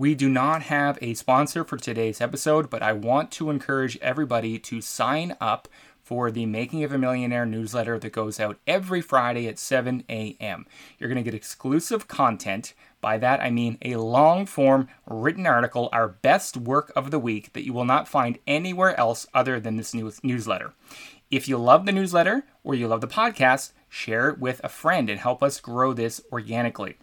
We do not have a sponsor for today's episode, but I want to encourage everybody to sign up for the Making of a Millionaire newsletter that goes out every Friday at 7 a.m. You're going to get exclusive content. By that, I mean a long form written article, our best work of the week that you will not find anywhere else other than this news- newsletter. If you love the newsletter or you love the podcast, share it with a friend and help us grow this organically.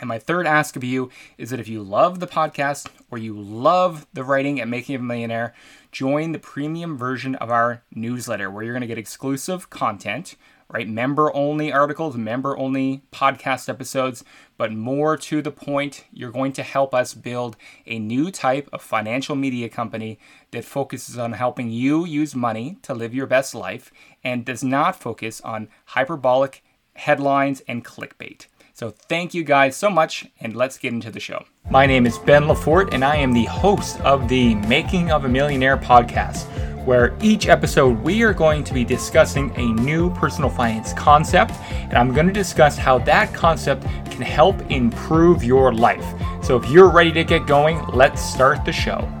And my third ask of you is that if you love the podcast or you love the writing at Making of a Millionaire, join the premium version of our newsletter where you're going to get exclusive content, right? Member only articles, member only podcast episodes, but more to the point, you're going to help us build a new type of financial media company that focuses on helping you use money to live your best life and does not focus on hyperbolic headlines and clickbait. So thank you guys so much, and let's get into the show. My name is Ben Le Fort, and I am the host of the Making of a Millionaire podcast, where each episode we are going to be discussing a new personal finance concept, and I'm going to discuss how that concept can help improve your life. So if you're ready to get going, let's start the show.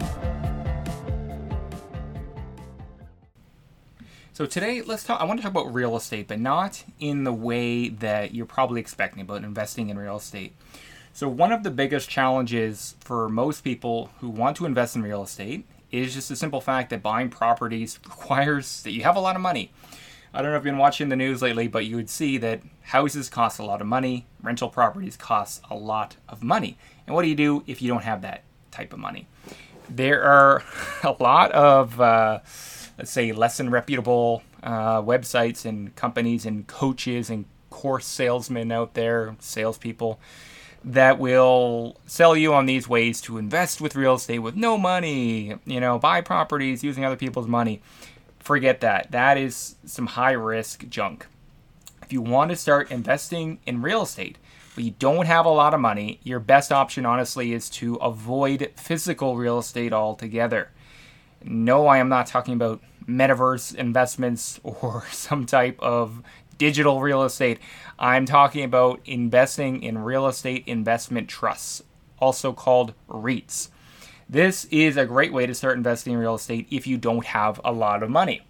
So today, let's talk. I want to talk about real estate, but not in the way that you're probably expecting about investing in real estate. So one of the biggest challenges for most people who want to invest in real estate is just the simple fact that buying properties requires that you have a lot of money. I don't know if you've been watching the news lately, but you would see that houses cost a lot of money, rental properties cost a lot of money. And what do you do if you don't have that type of money? There are a lot of uh, let's say, less than reputable uh, websites and companies and coaches and course salesmen out there, salespeople, that will sell you on these ways to invest with real estate with no money, you know, buy properties using other people's money. Forget that. That is some high risk junk. If you want to start investing in real estate, but you don't have a lot of money, your best option, honestly, is to avoid physical real estate altogether. No, I am not talking about metaverse investments or some type of digital real estate. I'm talking about investing in real estate investment trusts, also called REITs. This is a great way to start investing in real estate if you don't have a lot of money.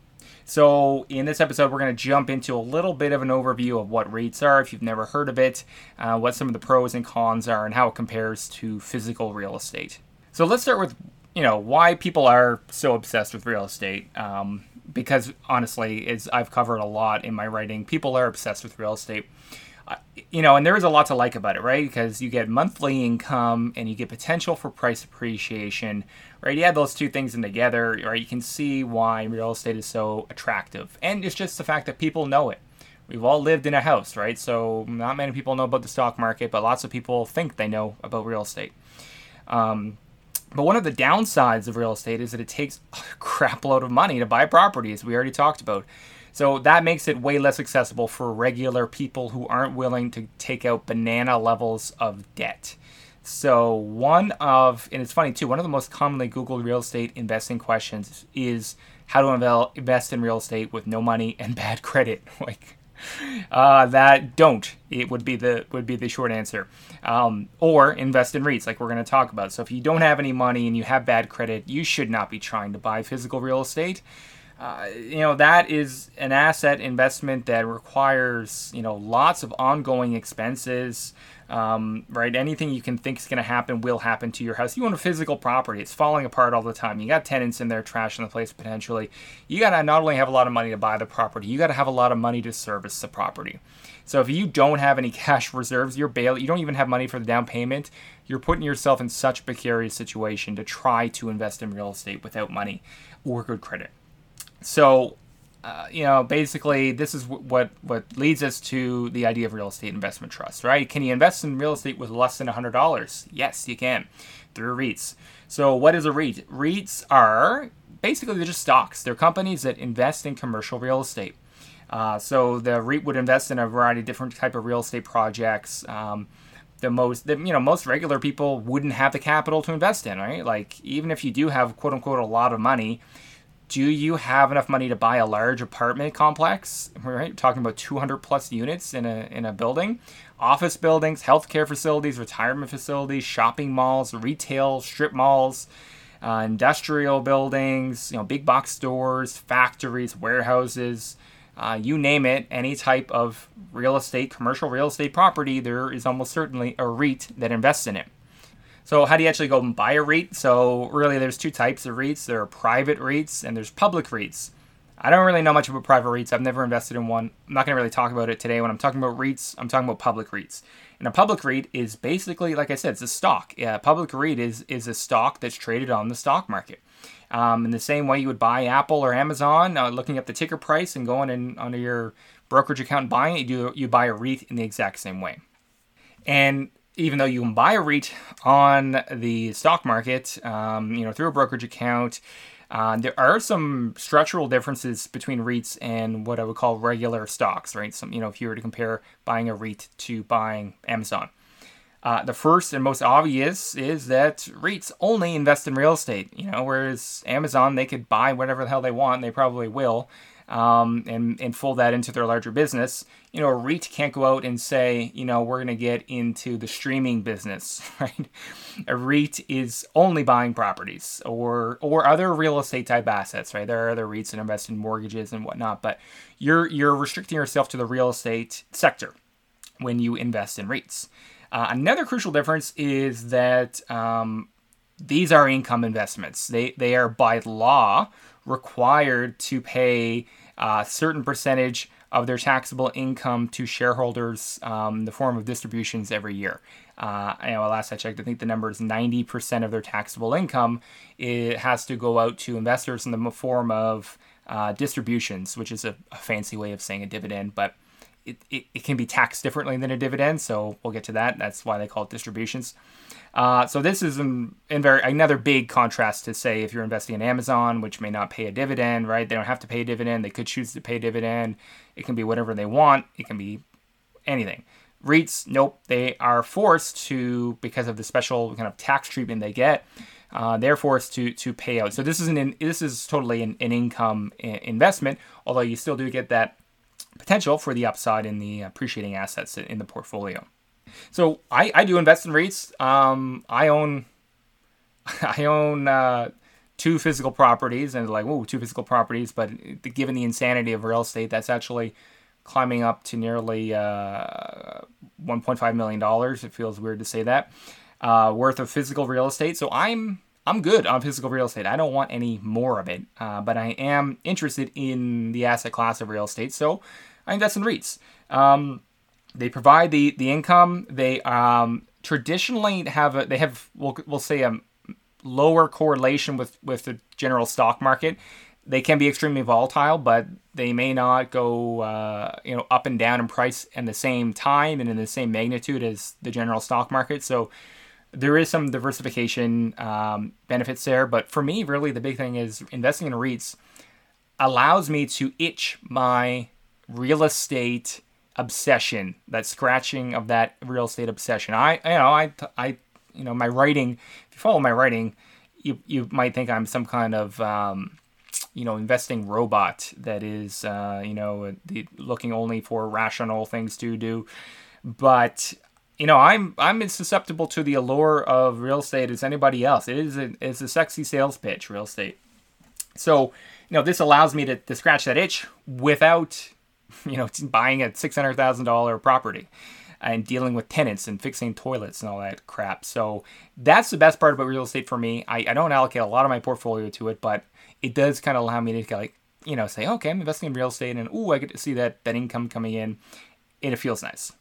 So, in this episode, we're going to jump into a little bit of an overview of what REITs are, if you've never heard of it, uh, what some of the pros and cons are, and how it compares to physical real estate. So, let's start with you know why people are so obsessed with real estate. Um, because honestly, as I've covered a lot in my writing, people are obsessed with real estate. You know, and there is a lot to like about it, right? Because you get monthly income and you get potential for price appreciation, right? You add those two things in together, right? You can see why real estate is so attractive, and it's just the fact that people know it. We've all lived in a house, right? So not many people know about the stock market, but lots of people think they know about real estate. Um, but one of the downsides of real estate is that it takes a crap load of money to buy properties. We already talked about. So that makes it way less accessible for regular people who aren't willing to take out banana levels of debt. So one of, and it's funny too, one of the most commonly Googled real estate investing questions is how to invest in real estate with no money and bad credit. Like, uh, that don't. It would be the would be the short answer. Um, or invest in REITs like we're going to talk about. So if you don't have any money and you have bad credit you should not be trying to buy physical real estate uh, you know that is an asset investment that requires you know lots of ongoing expenses. Um, right anything you can think is going to happen will happen to your house. You own a physical property it's falling apart all the time. You got tenants in there trashing the place potentially. You got to not only have a lot of money to buy the property you got to have a lot of money to service the property. So if you don't have any cash reserves you're bail you don't even have money for the down payment you're putting yourself in such a precarious situation to try to invest in real estate without money or good credit so, uh, you know, basically, this is w- what what leads us to the idea of real estate investment trust, right? Can you invest in real estate with less than hundred dollars? Yes, you can through REITs. So, what is a REIT? REITs are basically they're just stocks. They're companies that invest in commercial real estate. Uh, so the REIT would invest in a variety of different type of real estate projects. Um, the most the, you know most regular people wouldn't have the capital to invest in right like even if you do have quote unquote a lot of money do you have enough money to buy a large apartment complex? Right, talking about 200 plus units in a in a building, office buildings, healthcare facilities, retirement facilities, shopping malls, retail strip malls, uh, industrial buildings, you know, big box stores, factories, warehouses. Uh, you name it, any type of real estate, commercial real estate property, there is almost certainly a REIT that invests in it. So how do you actually go and buy a REIT? So really, there's two types of REITs. There are private REITs and there's public REITs. I don't really know much about private REITs. I've never invested in one. I'm not going to really talk about it today. When I'm talking about REITs, I'm talking about public REITs. And a public REIT is basically, like I said, it's a stock. Yeah, a public REIT is is a stock that's traded on the stock market. Um, in the same way you would buy Apple or Amazon, uh, looking up the ticker price and going in under your brokerage account and buying it, you you buy a REIT in the exact same way. And even though you can buy a REIT on the stock market, um, you know, through a brokerage account, uh, there are some structural differences between REITs and what I would call regular stocks, right? Some, you know, if you were to compare buying a REIT to buying Amazon. Uh, the first and most obvious is that REITs only invest in real estate, you know, whereas Amazon, they could buy whatever the hell they want, they probably will um, and, and fold that into their larger business. You know, a REIT can't go out and say, you know, we're going to get into the streaming business, right? A REIT is only buying properties or or other real estate type assets, right? There are other REITs that invest in mortgages and whatnot, but you're you're restricting yourself to the real estate sector when you invest in REITs. Uh, another crucial difference is that um, these are income investments. They they are by law required to pay a certain percentage of their taxable income to shareholders um, in the form of distributions every year. Uh, you know, last I checked, I think the number is 90% of their taxable income. It has to go out to investors in the form of uh, distributions, which is a, a, fancy way of saying a dividend, but it, it, it, can be taxed differently than a dividend. So we'll get to that. That's why they call it distributions. Uh, so this is very another big contrast to say if you're investing in Amazon, which may not pay a dividend, right? They don't have to pay a dividend. They could choose to pay a dividend. It can be whatever they want. It can be anything. REITs, nope, they are forced to because of the special kind of tax treatment they get. Uh, they're forced to to pay out. So this is an this is totally an, an income investment, although you still do get that potential for the upside in the appreciating assets in the portfolio. So I, I do invest in REITs. Um, I own I own uh, two physical properties, and like, two physical properties. But given the insanity of real estate, that's actually climbing up to nearly uh, 1.5 million dollars. It feels weird to say that uh, worth of physical real estate. So I'm I'm good on physical real estate. I don't want any more of it, uh, but I am interested in the asset class of real estate. So I invest in REITs. Um, they provide the the income. They um, traditionally have a, they have we'll, we'll say a lower correlation with with the general stock market. They can be extremely volatile, but they may not go uh, you know up and down in price in the same time and in the same magnitude as the general stock market. So there is some diversification um, benefits there. But for me, really, the big thing is investing in REITs allows me to itch my real estate obsession, that scratching of that real estate obsession. I, you know, I, I, you know, my writing. If you follow my writing, you you might think I'm some kind of, um, you know, investing robot that is, uh, you know, the, looking only for rational things to do. But you know, I'm I'm as susceptible to the allure of real estate as anybody else. It is a, it's a sexy sales pitch, real estate. So, you know, this allows me to, to scratch that itch without you know, buying a six hundred thousand dollar property and dealing with tenants and fixing toilets and all that crap. So that's the best part about real estate for me. I, I don't allocate a lot of my portfolio to it, but it does kind of allow me to like, you know, say, okay, I'm investing in real estate and ooh, I get to see that that income coming in and it feels nice.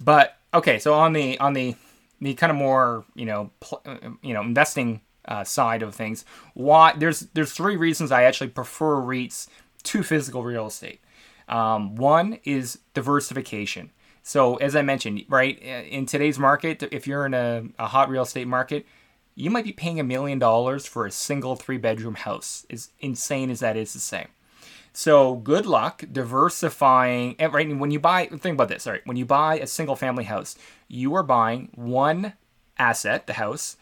But okay, so on the on the the kind of more, you know, pl- you know, investing uh, side of things, why there's there's three reasons I actually prefer REITs to physical real estate. Um, one is diversification. So, as I mentioned, right, in today's market, if you're in a, a hot real estate market, you might be paying a million dollars for a single three bedroom house, as insane as that is to say. So, good luck diversifying. Right, when you buy, think about this. All right, when you buy a single family house, you are buying one asset, the house,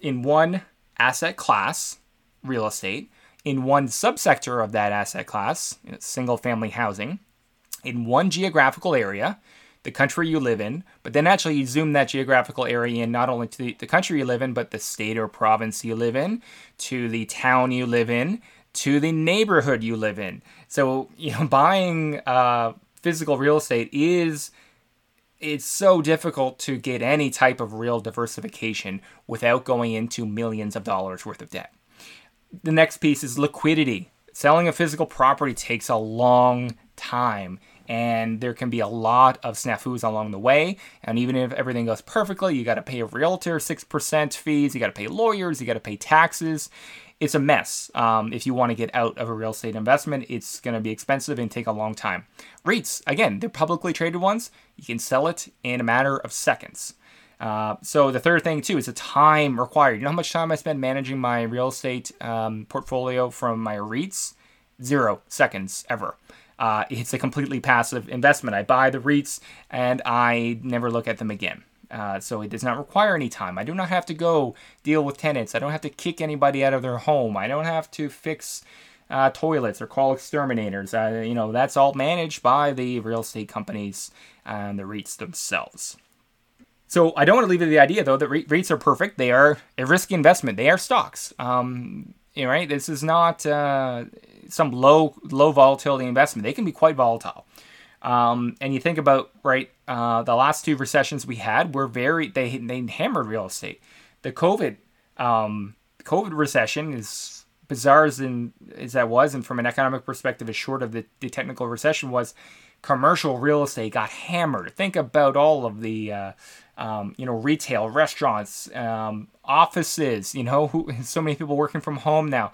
in one asset class, real estate, in one subsector of that asset class, single family housing, in one geographical area, the country you live in, but then actually you zoom that geographical area in not only to the, the country you live in, but the state or province you live in, to the town you live in, to the neighborhood you live in. So, you know, buying uh, physical real estate is it's so difficult to get any type of real diversification without going into millions of dollars worth of debt. The next piece is liquidity. Selling a physical property takes a long time and there can be a lot of snafus along the way. And even if everything goes perfectly, you got to pay a realtor 6% fees, you got to pay lawyers, you got to pay taxes. It's a mess. Um, if you want to get out of a real estate investment, it's going to be expensive and take a long time. REITs, again, they're publicly traded ones. You can sell it in a matter of seconds. Uh, so the third thing too is the time required. You know how much time I spend managing my real estate um, portfolio from my REITs? Zero seconds ever. Uh, it's a completely passive investment. I buy the REITs and I never look at them again. Uh, so it does not require any time. I do not have to go deal with tenants. I don't have to kick anybody out of their home. I don't have to fix uh, toilets or call exterminators. You know, that's all managed by the real estate companies and the REITs themselves. So I don't want to leave you the idea though that REITs are perfect. They are a risky investment. They are stocks. Um, you know, right? This is not uh, some low low volatility investment. They can be quite volatile. Um, and you think about right, uh, the last two recessions we had were very they they hammered real estate. The COVID um, COVID recession is bizarre as in as that was, and from an economic perspective, as short of the, the technical recession was, commercial real estate got hammered. Think about all of the uh, um, you know retail, restaurants, um, offices. You know, who, so many people working from home now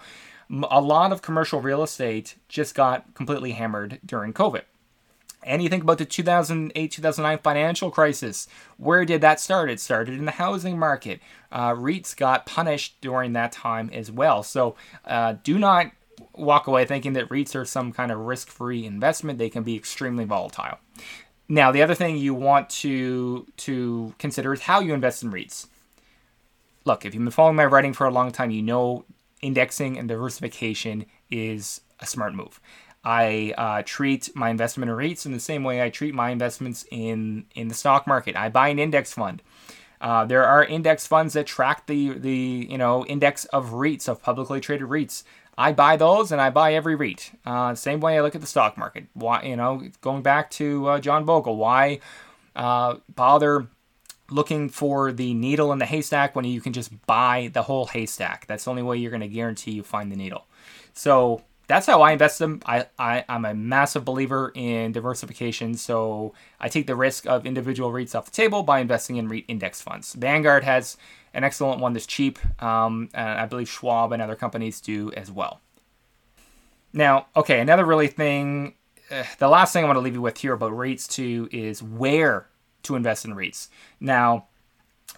a lot of commercial real estate just got completely hammered during COVID. And you think about the 2008 2009 financial crisis. Where did that start? It started in the housing market. Uh, REITs got punished during that time as well. So uh, do not walk away thinking that REITs are some kind of risk free investment. They can be extremely volatile. Now, the other thing you want to, to consider is how you invest in REITs. Look, if you've been following my writing for a long time, you know indexing and diversification is a smart move. I uh, treat my investment in REITs in the same way I treat my investments in in the stock market. I buy an index fund. Uh, there are index funds that track the the you know index of REITs of publicly traded REITs. I buy those and I buy every REIT. Uh, same way I look at the stock market. Why you know going back to uh, John Bogle, why uh, bother looking for the needle in the haystack when you can just buy the whole haystack. That's the only way you're going to guarantee you find the needle. So that's how I invest them. I, I, I'm a massive believer in diversification. So I take the risk of individual REITs off the table by investing in REIT index funds. Vanguard has an excellent one that's cheap. Um, and I believe Schwab and other companies do as well. Now, okay, another really thing, uh, the last thing I want to leave you with here about REITs too is where to invest in REITs. Now,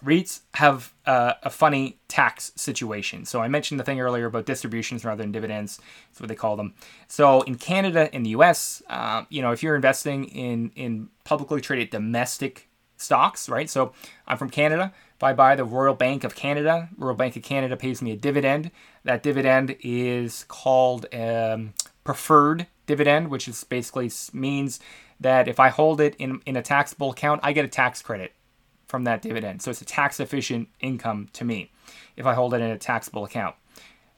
REITs have uh, a funny tax situation. So I mentioned the thing earlier about distributions rather than dividends. That's what they call them. So in Canada, in the U.S., uh, you know, if you're investing in in publicly traded domestic stocks, right? So I'm from Canada. If I buy the Royal Bank of Canada, Royal Bank of Canada pays me a dividend. That dividend is called um, preferred dividend, which is basically means that if I hold it in, in a taxable account, I get a tax credit from that dividend. So it's a tax efficient income to me if I hold it in a taxable account.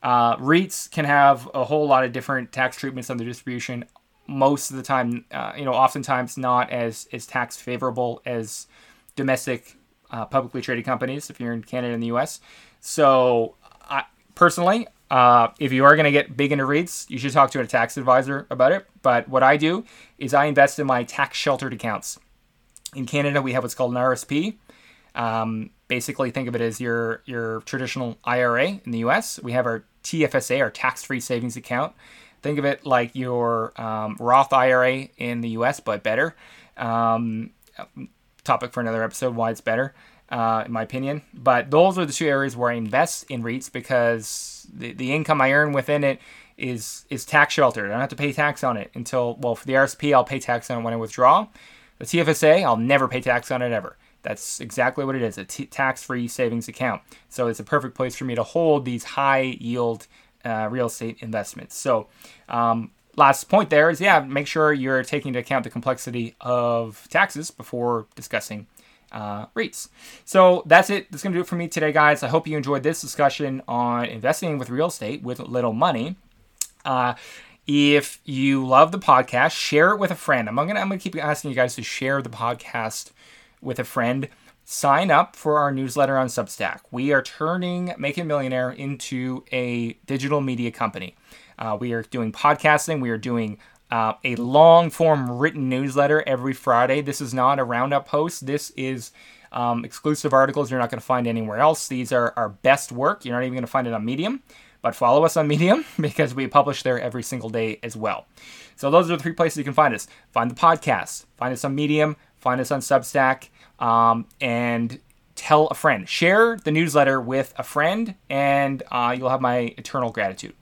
Uh, REITs can have a whole lot of different tax treatments on the distribution. Most of the time, uh, you know, oftentimes not as, as tax favorable as domestic uh, publicly traded companies if you're in Canada and the US. So, I, personally, uh, if you are going to get big into REITs, you should talk to a tax advisor about it. But what I do is I invest in my tax sheltered accounts. In Canada, we have what's called an RSP. Um, basically, think of it as your your traditional IRA. In the U.S., we have our TFSA, our tax-free savings account. Think of it like your um, Roth IRA in the U.S., but better. Um, topic for another episode: why it's better uh, in my opinion. But those are the two areas where I invest in REITs because the, the income I earn within it is is tax sheltered. I don't have to pay tax on it until well for the RSP I'll pay tax on it when I withdraw. The TFSA I'll never pay tax on it ever. That's exactly what it is a t- tax free savings account. So it's a perfect place for me to hold these high yield uh, real estate investments. So, um, last point there is yeah, make sure you're taking into account the complexity of taxes before discussing uh, REITs. So that's it. That's going to do it for me today, guys. I hope you enjoyed this discussion on investing with real estate with little money. Uh, if you love the podcast, share it with a friend. I'm gonna I'm gonna keep asking you guys to share the podcast with a friend. Sign up for our newsletter on Substack. We are turning Make a Millionaire into a digital media company. Uh, we are doing podcasting. We are doing uh, a long form written newsletter every Friday. This is not a roundup post. This is um, exclusive articles you're not going to find anywhere else. These are our best work. You're not even going to find it on Medium, but follow us on Medium because we publish there every single day as well. So those are the three places you can find us. Find the podcast, find us on Medium, find us on Substack, um, and tell a friend. Share the newsletter with a friend, and uh, you'll have my eternal gratitude.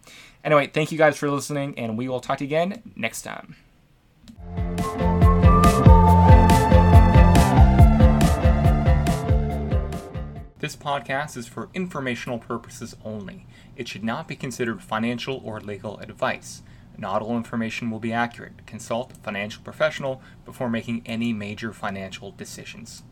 Anyway, thank you guys for listening, and we will talk to you again next time. This podcast is for informational purposes only. It should not be considered financial or legal advice. Not all information will be accurate. Consult a financial professional before making any major financial decisions.